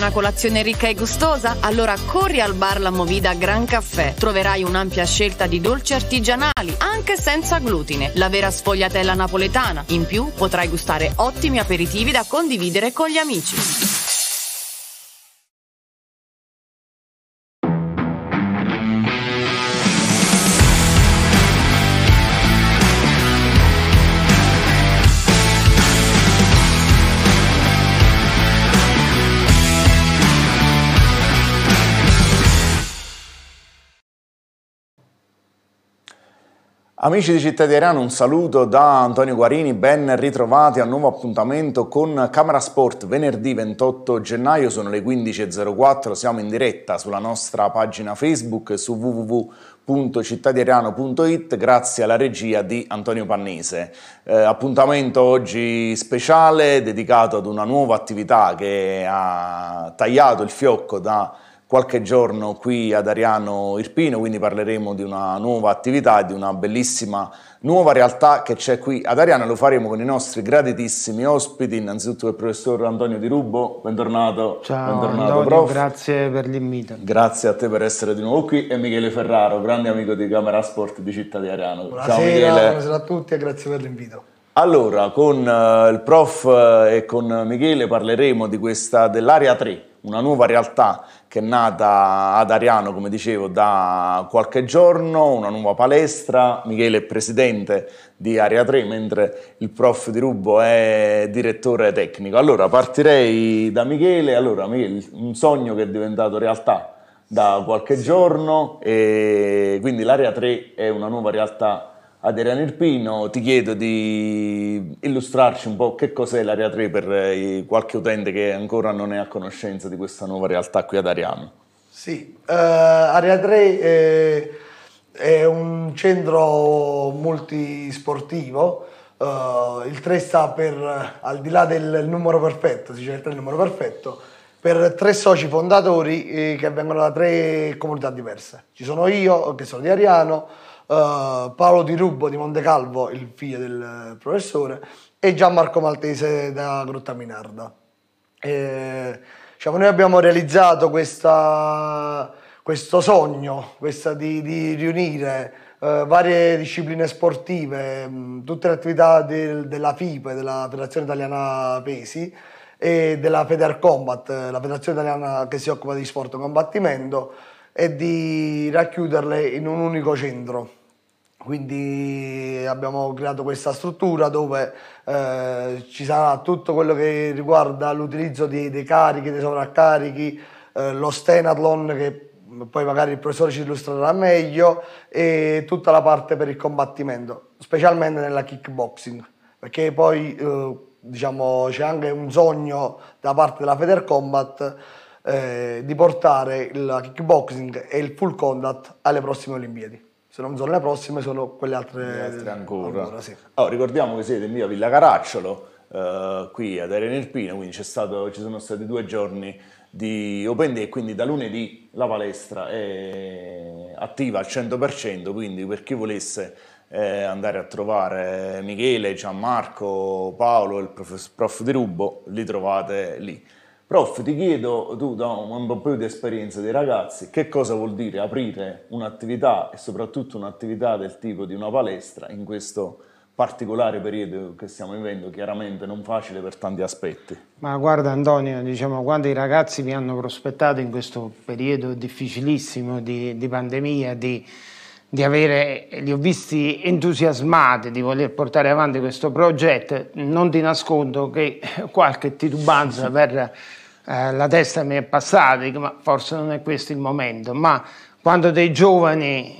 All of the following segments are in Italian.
Una colazione ricca e gustosa? Allora corri al bar La Movida Gran Caffè. Troverai un'ampia scelta di dolci artigianali, anche senza glutine. La vera sfogliatella napoletana. In più potrai gustare ottimi aperitivi da condividere con gli amici. Amici di Città un saluto da Antonio Guarini, ben ritrovati a un nuovo appuntamento con Camera Sport venerdì 28 gennaio, sono le 15.04, siamo in diretta sulla nostra pagina Facebook su www.cittadiariano.it grazie alla regia di Antonio Pannese. Eh, appuntamento oggi speciale dedicato ad una nuova attività che ha tagliato il fiocco da qualche giorno qui ad Ariano Irpino, quindi parleremo di una nuova attività, di una bellissima nuova realtà che c'è qui ad Ariano, lo faremo con i nostri graditissimi ospiti, innanzitutto il professor Antonio Di Rubo, bentornato. Ciao bentornato, Antonio, prof. grazie per l'invito. Grazie a te per essere di nuovo qui e Michele Ferraro, grande amico di Camera Sport di Città di Ariano. Buonasera, Ciao Michele. buonasera a tutti e grazie per l'invito. Allora, con uh, il prof uh, e con Michele parleremo di questa, dell'area 3, una nuova realtà che è nata ad Ariano, come dicevo, da qualche giorno, una nuova palestra. Michele è presidente di Area 3, mentre il prof di Rubo è direttore tecnico. Allora, partirei da Michele. Allora, Michele, un sogno che è diventato realtà da qualche giorno e quindi l'Area 3 è una nuova realtà ad Ariano Irpino, ti chiedo di illustrarci un po' che cos'è l'Area 3 per eh, qualche utente che ancora non è a conoscenza di questa nuova realtà qui ad Ariano. Sì, uh, Area 3 è, è, un centro multisportivo, uh, il 3 sta per, al di là del numero perfetto, si cerca il numero perfetto, per tre soci fondatori eh, che vengono da tre comunità diverse. Ci sono io, che sono di Ariano, uh, Paolo Di Rubbo di Montecalvo, il figlio del professore, e Gianmarco Maltese da Grotta Minarda. E, diciamo, noi abbiamo realizzato questa, questo sogno questa di, di riunire uh, varie discipline sportive, mh, tutte le attività del, della FIPE, della Federazione Italiana Pesi, e della Feder Combat, la federazione italiana che si occupa di sport e combattimento, e di racchiuderle in un unico centro. Quindi abbiamo creato questa struttura dove eh, ci sarà tutto quello che riguarda l'utilizzo dei carichi, dei sovraccarichi, eh, lo stenathlon che poi magari il professore ci illustrerà meglio e tutta la parte per il combattimento, specialmente nella kickboxing, perché poi eh, diciamo, c'è anche un sogno da parte della Feder Combat eh, di portare il kickboxing e il full contact alle prossime Olimpiadi se non sono le prossime sono quelle altre, le altre ancora, ancora sì. allora, ricordiamo che siete in via Villa Caracciolo uh, qui ad Arena Irpino quindi stato, ci sono stati due giorni di Open Day quindi da lunedì la palestra è attiva al 100% quindi per chi volesse eh, andare a trovare Michele, Gianmarco, Paolo, il prof, prof di Rubo li trovate lì Prof, ti chiedo, tu da un po' più di esperienza dei ragazzi, che cosa vuol dire aprire un'attività e soprattutto un'attività del tipo di una palestra in questo particolare periodo che stiamo vivendo, chiaramente non facile per tanti aspetti. Ma guarda Antonio, diciamo, quando i ragazzi mi hanno prospettato in questo periodo difficilissimo di, di pandemia, di, di avere, li ho visti entusiasmati di voler portare avanti questo progetto, non ti nascondo che qualche titubanza per eh, la testa mi è passata, dico, ma forse non è questo il momento, ma quando dei giovani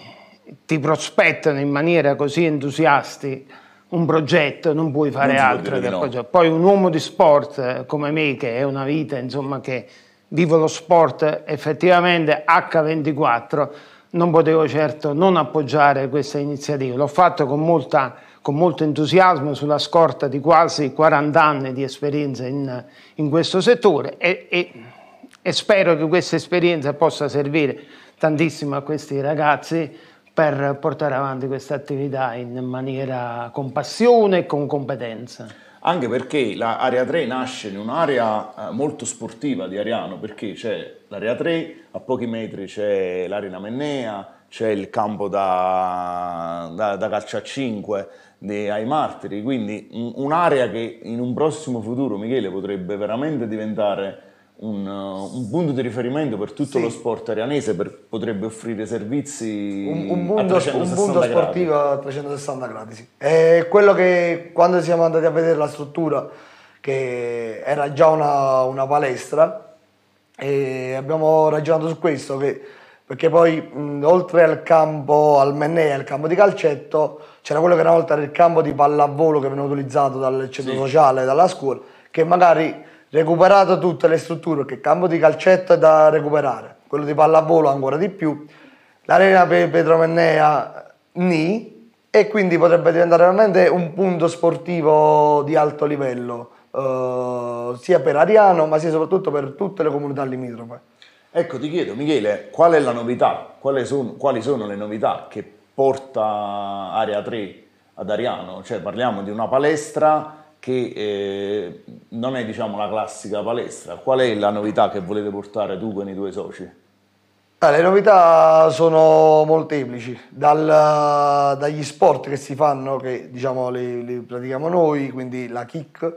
ti prospettano in maniera così entusiastica un progetto, non puoi fare non altro che no. Poi un uomo di sport eh, come me, che è una vita insomma, che vivo lo sport effettivamente H24, non potevo certo non appoggiare questa iniziativa. L'ho fatto con molta con molto entusiasmo sulla scorta di quasi 40 anni di esperienza in, in questo settore e, e, e, spero che questa esperienza possa servire tantissimo a questi ragazzi per portare avanti questa attività in maniera con passione e con competenza. anche perché l'area 3 nasce in un'area eh, molto sportiva di Ariano, perché c'è l'area 3, a pochi metri c'è l'Arena Mennea, c'è il campo da, da, da calcio a 5 di, ai martiri, quindi un'area che in un prossimo futuro, Michele, potrebbe veramente diventare un, un punto di riferimento per tutto sì. lo sport arianese, per, potrebbe offrire servizi un, un mondo, un mondo sportivo a 360 gradi. Sì. È quello che quando siamo andati a vedere la struttura, che era già una, una palestra, e abbiamo ragionato su questo, che perché poi mh, oltre al campo, al Mennea, al campo di calcetto, c'era quello che una volta era il campo di pallavolo che veniva utilizzato dal centro sì. sociale, dalla scuola, che magari recuperato tutte le strutture, perché il campo di calcetto è da recuperare, quello di pallavolo ancora di più, l'arena Pedro Mennea ni, e quindi potrebbe diventare veramente un punto sportivo di alto livello, eh, sia per Ariano ma sia soprattutto per tutte le comunità limitrofe. Ecco, ti chiedo, Michele, qual è la novità? Quali sono, quali sono le novità che porta Area 3 ad Ariano? Cioè, parliamo di una palestra che eh, non è diciamo la classica palestra. Qual è la novità che volete portare tu con i tuoi soci? Eh, le novità sono molteplici, Dal, dagli sport che si fanno, che diciamo li, li pratichiamo noi, quindi la kick,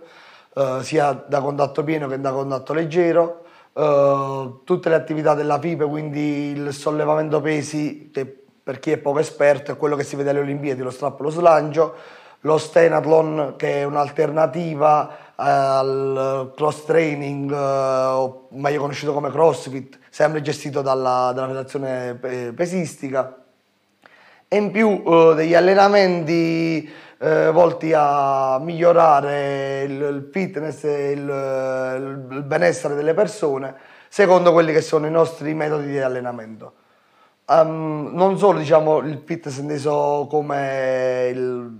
eh, sia da contatto pieno che da contatto leggero, Uh, tutte le attività della FIPE, quindi il sollevamento pesi, che per chi è poco esperto è quello che si vede alle Olimpiadi, lo strappo, lo slancio, lo che è un'alternativa uh, al cross training, uh, meglio conosciuto come CrossFit, sempre gestito dalla, dalla federazione pesistica, e in più degli allenamenti eh, volti a migliorare il, il fitness e il, il, benessere delle persone secondo quelli che sono i nostri metodi di allenamento. Um, non solo diciamo, il fitness inteso come il,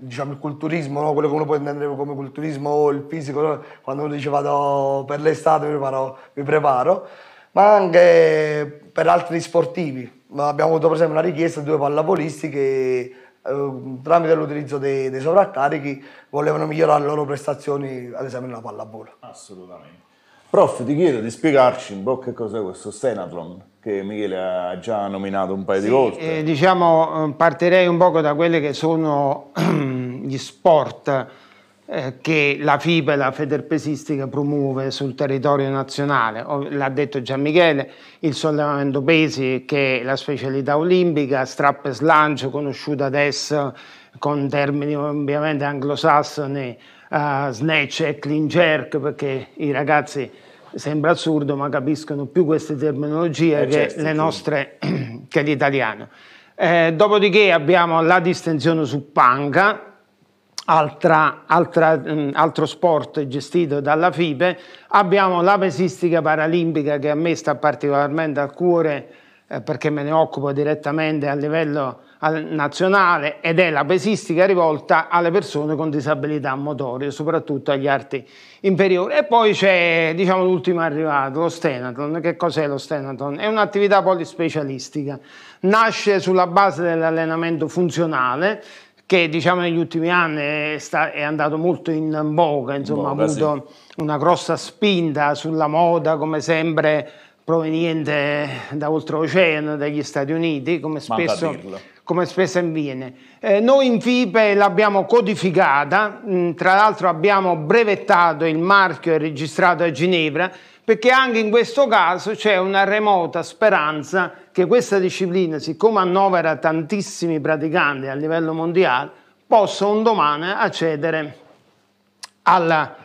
diciamo, il culturismo, no? quello che uno può intendere come culturismo o il fisico, no? quando uno dice vado per l'estate mi preparo, mi preparo, ma anche per altri sportivi. Abbiamo avuto per esempio una richiesta di due pallavolisti che tramite l'utilizzo dei, dei sovraccarichi volevano migliorare le loro prestazioni, ad esempio nella pallavolo. Assolutamente. Prof, ti chiedo di spiegarci un po' che cos'è questo Senathlon che Michele ha già nominato un paio sì, di volte. Eh, diciamo, eh, partirei un po' da quelli che sono gli sport eh, che la FIBE, la Federpesistica, promuove sul territorio nazionale. L'ha detto già Michele, il sollevamento pesi che è la specialità olimpica, strap e slancio conosciuta adesso con termini ovviamente anglosassoni, uh, snatch e clean jerk perché i ragazzi sembra assurdo ma capiscono più queste terminologie eh, che certo, le nostre che l'italiano. Eh, dopodiché abbiamo la distensione su panca altra, altra, um, altro sport gestito dalla FIBE, abbiamo la pesistica paralimpica che a me sta particolarmente a cuore eh, perché me ne occupo direttamente a livello nazionale ed è la pesistica rivolta alle persone con disabilità motorie, soprattutto agli arti inferiori. E poi c'è diciamo, l'ultimo arrivato, lo Stenaton. Che cos'è lo Stenaton? È un'attività polispecialistica. Nasce sulla base dell'allenamento funzionale, che diciamo negli ultimi anni è, sta, è andato molto in voga, insomma ha avuto sì. una grossa spinta sulla moda come sempre proveniente da oltreoceano, dagli Stati Uniti, come spesso, come spesso avviene. Eh, noi in FIPE l'abbiamo codificata, mh, mm, tra l'altro abbiamo brevettato il marchio e registrato a Ginevra, perché anche in questo caso c'è una remota speranza che questa disciplina, siccome annovera tantissimi praticanti a livello mondiale, possa un domani accedere alla,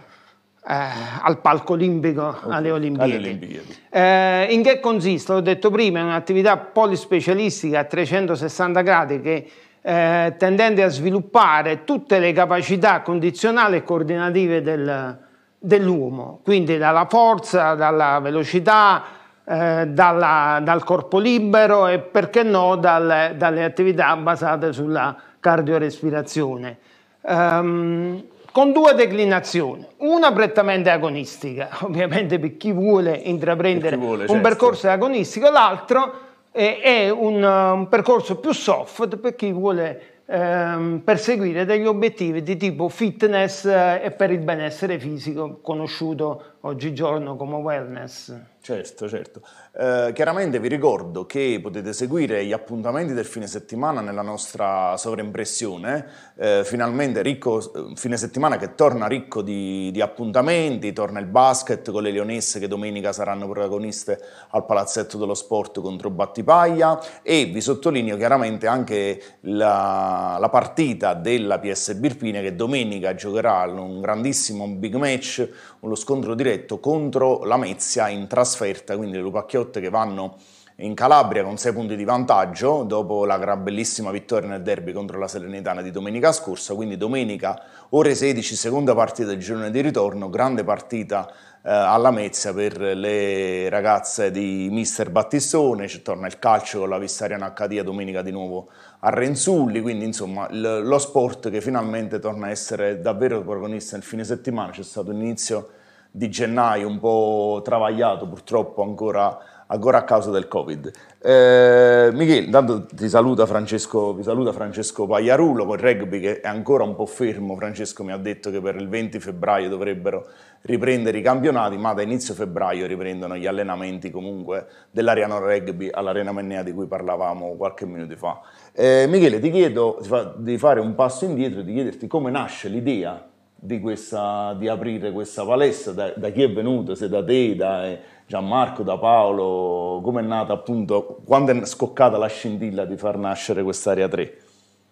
eh, al palco olimpico, okay. alle Olimpiadi. Alle Olimpiadi. Eh, in che consiste? L'ho detto prima, è un'attività polispecialistica a 360 gradi che eh, tendente a sviluppare tutte le capacità condizionali e coordinative del, dell'uomo, quindi dalla forza, dalla velocità, eh, dalla, dal corpo libero e perché no dal, dalle attività basate sulla cardiorespirazione. Um, con due declinazioni, una prettamente agonistica, ovviamente per chi vuole intraprendere chi vuole, un certo. percorso agonistico, l'altro è, è un, un, percorso più soft per chi vuole ehm, perseguire degli obiettivi di tipo fitness eh, e per il benessere fisico, conosciuto oggigiorno come wellness. Certo, certo. Eh, chiaramente vi ricordo che potete seguire gli appuntamenti del fine settimana nella nostra sovraimpressione, eh, finalmente ricco, eh, fine settimana che torna ricco di, di, appuntamenti, torna il basket con le Leonesse che domenica saranno protagoniste al Palazzetto dello Sport contro Battipaglia e vi sottolineo chiaramente anche la, la partita della PS Birpine che domenica giocherà un grandissimo big match, uno scontro diretto contro la Mezia in trasferta, quindi le Lupacchiotte che vanno in Calabria con 6 punti di vantaggio dopo la gran bellissima vittoria nel derby contro la Serenitana di domenica scorsa, quindi domenica ore 16, seconda partita del girone di ritorno, grande partita eh, alla Mezia per le ragazze di mister Battistone, ci torna il calcio con la Vissariana Accadia domenica di nuovo a Renzulli, quindi insomma lo sport che finalmente torna a essere davvero protagonista nel fine settimana, c'è stato un inizio di gennaio un po' travagliato purtroppo ancora, ancora a causa del Covid. Eh, Michele, intanto ti saluta Francesco, ti saluta Francesco Pagliarulo con il rugby che è ancora un po' fermo. Francesco mi ha detto che per il 20 febbraio dovrebbero riprendere i campionati, ma da inizio febbraio riprendono gli allenamenti comunque dell'Ariano Rugby all'Arena Mennea di cui parlavamo qualche minuto fa. Eh, Michele, ti chiedo di fare un passo indietro e di chiederti come nasce l'idea di, questa, di aprire questa palestra, da, da, chi è venuto, se da te, da eh, Gianmarco, da Paolo, come è nata appunto, quando è scoccata la scintilla di far nascere quest'area 3?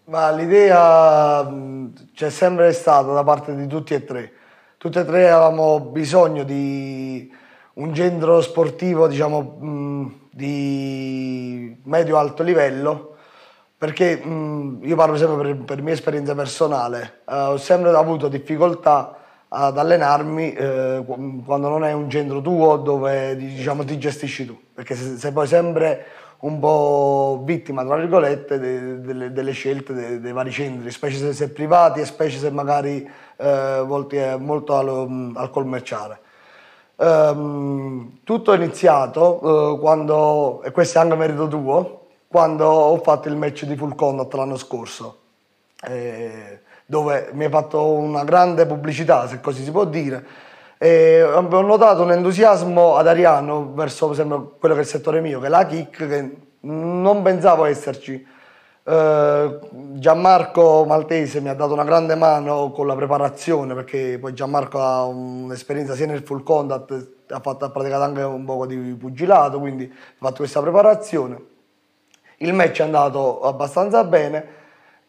Ma l'idea c'è sempre stata da parte di tutti e tre. Tutti e tre avevamo bisogno di un centro sportivo, diciamo, di medio-alto livello perché io parlo sempre per, per mia esperienza personale, eh, ho sempre avuto difficoltà ad allenarmi eh, quando non è un centro tuo dove diciamo, ti gestisci tu, perché sei, poi sempre un po' vittima, tra virgolette, de, de, delle scelte dei, vari centri, specie se sei privati e specie se magari eh, volti molto al, al commerciale. Um, tutto è iniziato uh, quando, e questo è anche merito tuo, quando ho fatto il match di full contact l'anno scorso, eh, dove mi ha fatto una grande pubblicità, se così si può dire. E ho notato un entusiasmo ad Ariano verso esempio, quello che è il settore mio, che è la kick, che non pensavo esserci. Eh, Gianmarco Maltese mi ha dato una grande mano con la preparazione perché poi Gianmarco ha un'esperienza sia nel full contact, ha, fatto, ha praticato anche un po' di pugilato, quindi ha fatto questa preparazione il match è andato abbastanza bene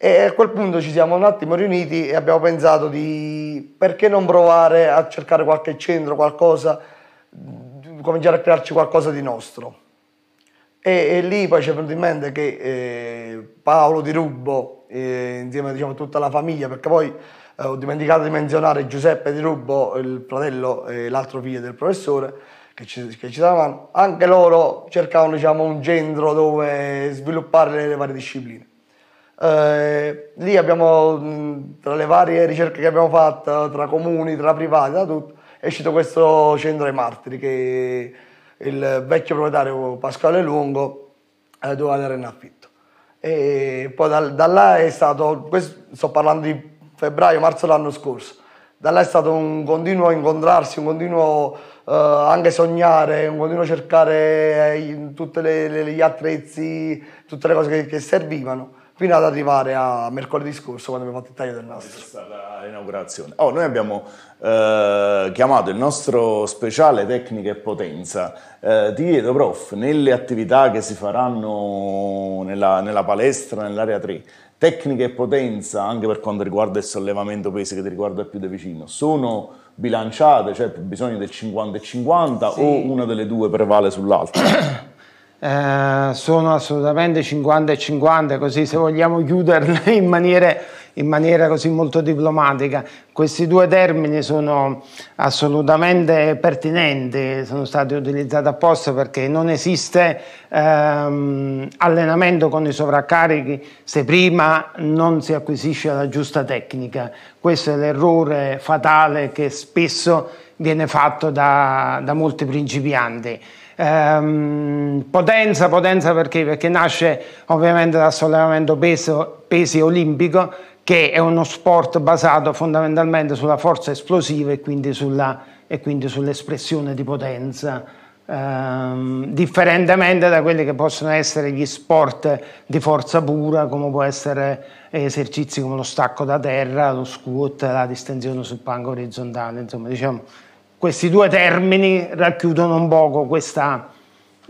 e a quel punto ci siamo un attimo riuniti e abbiamo pensato di perché non provare a cercare qualche centro, qualcosa, cominciare a crearci qualcosa di nostro. E, e lì poi ci è venuto in mente che eh, Paolo Di Rubbo, eh, insieme diciamo, a tutta la famiglia, perché poi eh, ho dimenticato di menzionare Giuseppe Di Rubbo, il fratello e l'altro figlio del professore, che ci, che ci davano, anche loro cercavano diciamo, un centro dove sviluppare le, le varie discipline. Eh, lì abbiamo, tra le varie ricerche che abbiamo fatto, tra comuni, tra privati, da tutto, è uscito questo centro ai martiri che il vecchio proprietario Pasquale Lungo eh, doveva dare in affitto. E poi da, da là è stato, sto parlando di febbraio, marzo dell'anno scorso, da là è stato un continuo incontrarsi, un continuo uh, anche sognare, un continuo cercare eh, tutti gli attrezzi, tutte le cose che, che, servivano, fino ad arrivare a mercoledì scorso quando abbiamo fatto il taglio del nastro. È stata l'inaugurazione. Oh, noi abbiamo uh, chiamato il nostro speciale tecnica e potenza. Uh, ti chiedo, prof, nelle attività che si faranno nella, nella palestra, nell'area 3, tecnica e potenza, anche per quanto riguarda il sollevamento pesi che ti riguarda più da vicino, sono bilanciate, cioè bisogno del 50 e 50 sì. o una delle due prevale sull'altra? Eh, sono assolutamente 50 e 50, così se vogliamo chiuderle in maniera, in maniera così molto diplomatica. Questi due termini sono assolutamente pertinenti, sono stati utilizzati apposta perché non esiste ehm, allenamento con i sovraccarichi se prima non si acquisisce la giusta tecnica. Questo è l'errore fatale che spesso viene fatto da, da molti principianti. Ehm, potenza, potenza perché? Perché nasce ovviamente dal sollevamento peso, pesi olimpico che è uno sport basato fondamentalmente sulla forza esplosiva e quindi, sulla, e quindi sull'espressione di potenza, ehm, differentemente da quelli che possono essere gli sport di forza pura, come può essere esercizi come lo stacco da terra, lo squat, la distensione sul panco orizzontale, insomma diciamo questi due termini racchiudono un poco questa,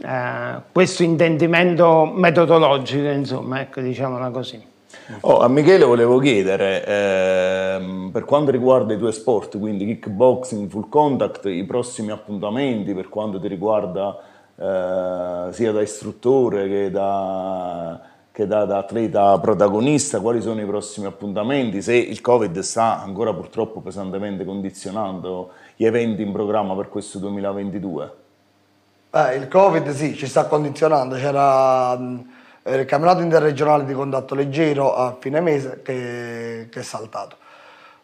eh, questo intendimento metodologico, insomma, ecco, diciamola così. Oh, a Michele volevo chiedere, ehm, per quanto riguarda i tuoi sport, quindi kickboxing, full contact, i prossimi appuntamenti per quanto ti riguarda eh, sia da istruttore che da, che da, da, atleta protagonista, quali sono i prossimi appuntamenti, se il Covid sta ancora purtroppo pesantemente condizionando gli eventi in programma per questo 2022? Eh, il Covid sì, ci sta condizionando, c'era eh, il campionato interregionale di contatto leggero a fine mese che, che è saltato.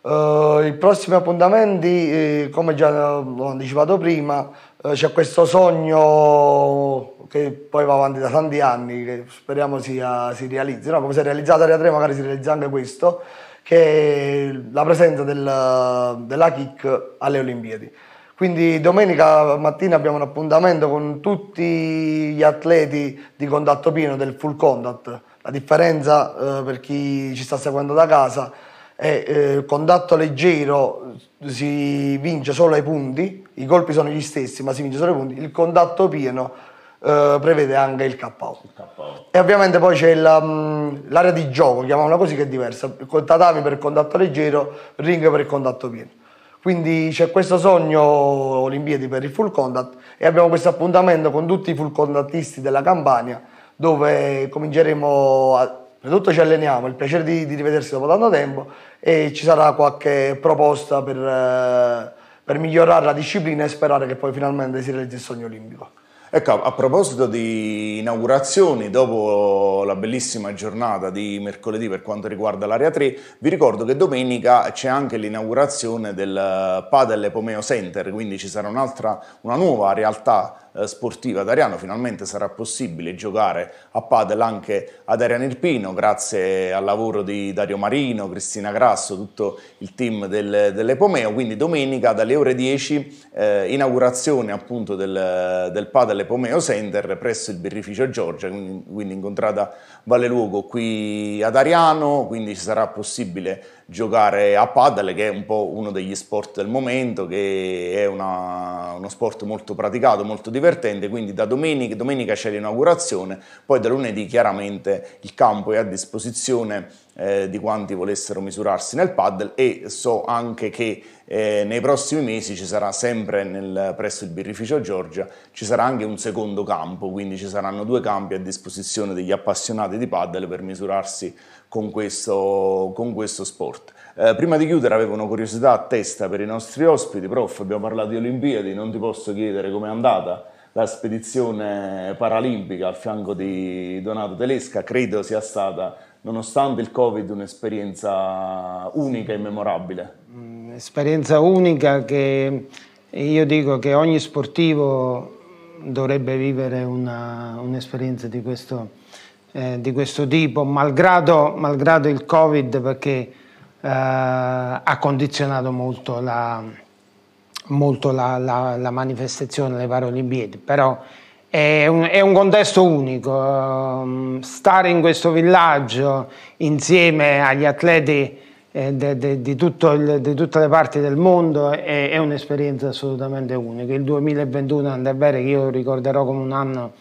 Uh, I prossimi appuntamenti, eh, come già ho anticipato prima, c'è questo sogno che poi va avanti da tanti anni, che speriamo sia, si realizzi. No? Come si è realizzato Area 3, magari si realizza anche questo, che è la presenza del, della KIC alle Olimpiadi. Quindi domenica mattina abbiamo un appuntamento con tutti gli atleti di contatto pieno del full contact. La differenza eh, per chi ci sta seguendo da casa è eh, il contatto leggero si vince solo ai punti, i colpi sono gli stessi ma si vince solo ai punti, il contatto pieno eh, prevede anche il KO. E ovviamente poi c'è la, mm, l'area di gioco, chiamiamola così, che è diversa. Il tatami per il contatto leggero, ring per il contatto pieno. Quindi c'è questo sogno Olimpiadi per il full contact e abbiamo questo appuntamento con tutti i full contattisti della Campania dove cominceremo a... Innanzitutto ci alleniamo, il piacere di, di rivedersi dopo tanto tempo e ci sarà qualche proposta per, eh, per migliorare la disciplina e sperare che poi finalmente si realizzi il sogno olimpico. Ecco, a proposito di inaugurazioni, dopo la bellissima giornata di mercoledì per quanto riguarda l'area 3, vi ricordo che domenica c'è anche l'inaugurazione del Padel Epomeo Center, quindi ci sarà un'altra, una nuova realtà eh, sportiva. Ad Ariano, finalmente sarà possibile giocare a padel anche ad Ariano Irpino grazie al lavoro di Dario Marino, Cristina Grasso, tutto il team del, dell'Epomeo, quindi domenica dalle ore 10 eh, inaugurazione appunto del, del Padel Epomeo Center presso il birrificio Giorgia, quindi, quindi incontrata Valle Luogo qui ad Ariano, quindi ci sarà possibile giocare a paddle che è un po' uno degli sport del momento, che è una, uno sport molto praticato, molto divertente, quindi da domenica, domenica c'è l'inaugurazione, poi da lunedì chiaramente il campo è a disposizione eh, di quanti volessero misurarsi nel paddle e so anche che eh, nei prossimi mesi ci sarà sempre nel, presso il birrificio Giorgia, ci sarà anche un secondo campo, quindi ci saranno due campi a disposizione degli appassionati di paddle per misurarsi con questo, con questo sport. Eh, prima di chiudere avevo una curiosità a testa per i nostri ospiti, prof, abbiamo parlato di Olimpiadi, non ti posso chiedere com'è andata la spedizione paralimpica al fianco di Donato Telesca, credo sia stata, nonostante il Covid, un'esperienza unica e memorabile. Mm, unica che io dico che ogni sportivo dovrebbe vivere una, un'esperienza di questo eh, di questo tipo, malgrado, malgrado, il Covid, perché eh, ha condizionato molto, la, molto la, la, la, manifestazione delle Paralimpiadi, però è un, è un contesto unico. stare in questo villaggio insieme agli atleti eh, de, de, di, tutte le parti del mondo è, è un'esperienza assolutamente unica. Il 2021 è vero che io ricorderò come un anno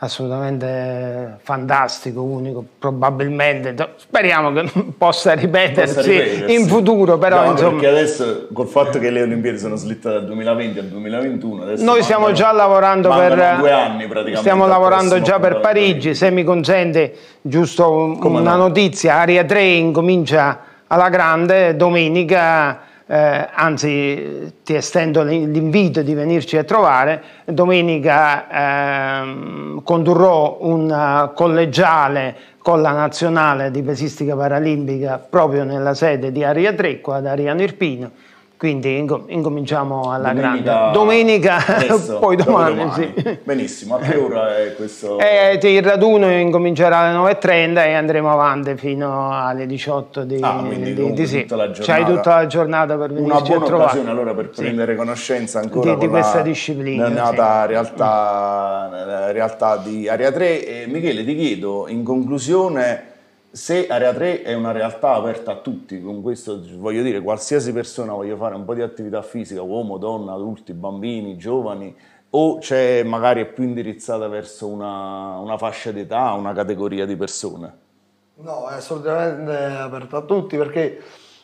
assolutamente fantastico, unico, probabilmente, speriamo che possa ripetersi, possa ripetersi. in futuro, però no, insomma... Perché adesso, col fatto che le Olimpiadi sono slittate dal 2020 al 2021, noi stiamo già lavorando per... due anni praticamente. Stiamo lavorando già per Parigi, se mi consente giusto Come una no? notizia, Aria 3 incomincia alla grande domenica eh, anzi ti estendo l'invito di venirci a trovare, domenica eh, condurrò un collegiale con la nazionale di pesistica paralimpica proprio nella sede di Aria 3, qua ad Ariano Irpino, quindi incominciamo alla Domenica, grande. Domenica, adesso, poi domani. domani. Sì. Benissimo, a che ora è questo? Eh, il raduno incomincerà alle 9.30 e andremo avanti fino alle 18 di, ah, quindi di, di sì. tutta la giornata. C'hai tutta la giornata per Una buona a trovare. occasione allora per sì. prendere conoscenza ancora di, di questa disciplina. Nata sì. realtà, realtà di Area 3. E Michele, ti chiedo in conclusione se Area 3 è una realtà aperta a tutti, con questo voglio dire qualsiasi persona voglia fare un po' di attività fisica, uomo, donna, adulti, bambini, giovani, o c'è magari è più indirizzata verso una, una fascia d'età, una categoria di persone? No, è assolutamente aperta a tutti perché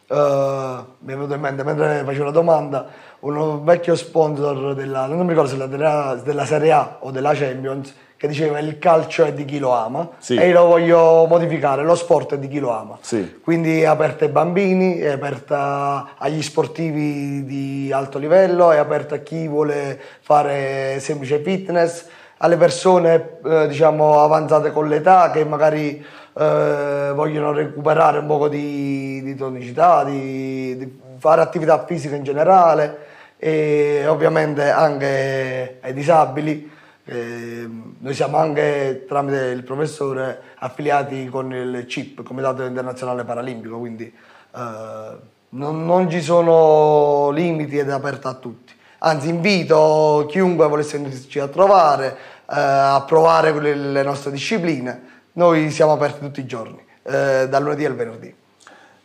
uh, mi è venuto in mente mentre facevo la domanda un vecchio sponsor della, non mi ricordo se della, della Serie A o della Champions che diceva il calcio è di chi lo ama sì. e io lo voglio modificare, lo sport è di chi lo ama. Sì. Quindi è aperta ai bambini, è aperta agli sportivi di alto livello, è aperta a chi vuole fare semplice fitness, alle persone eh, diciamo avanzate con l'età che magari eh, vogliono recuperare un po' di, di tonicità, di, di fare attività fisica in generale e ovviamente anche ai disabili eh, noi siamo anche tramite il professore affiliati con il CIP, Comitato Internazionale Paralimpico, quindi eh, non, non, ci sono limiti ed è aperta a tutti. Anzi invito chiunque volesse venirci a trovare, eh, a provare le nostre discipline. Noi siamo aperti tutti i giorni, eh, dal lunedì al venerdì.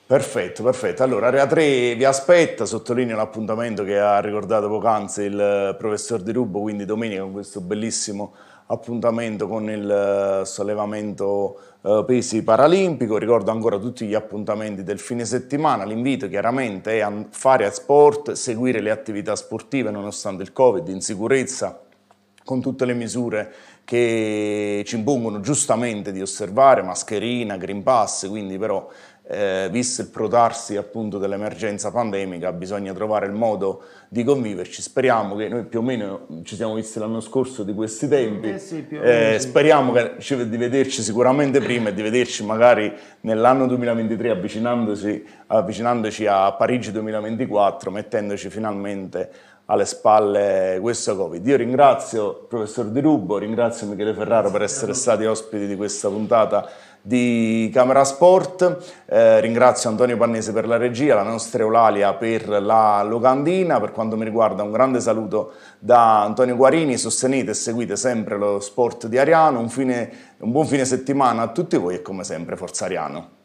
Perfetto, perfetto. Allora, Area 3 vi aspetta, sottolineo l'appuntamento che ha ricordato poc'anzi il professor Di Rubo, quindi domenica con questo bellissimo appuntamento con il eh, sollevamento uh, pesi paralimpico. Ricordo ancora tutti gli appuntamenti del fine settimana. L'invito chiaramente è a fare sport, seguire le attività sportive nonostante il Covid, in sicurezza, con tutte le misure che ci impongono giustamente di osservare, mascherina, Green Pass, quindi però eh, visto il protarsi appunto dell'emergenza pandemica, bisogna trovare il modo di conviverci. Speriamo che noi più o meno ci siamo visti l'anno scorso di questi tempi, eh sì, eh, speriamo che, di vederci sicuramente prima e di vederci magari nell'anno 2023 avvicinandoci, avvicinandoci a Parigi 2024, mettendoci finalmente alle spalle questo Covid. Io ringrazio il professor Di Rubo, ringrazio Michele Ferraro per essere stati ospiti di questa puntata di Camera Sport, eh, ringrazio Antonio Pannese per la regia, la nostra Eulalia per la locandina, per quanto mi riguarda un grande saluto da Antonio Guarini, sostenete e seguite sempre lo sport di Ariano, un, fine, un buon fine settimana a tutti voi e come sempre Forza Ariano.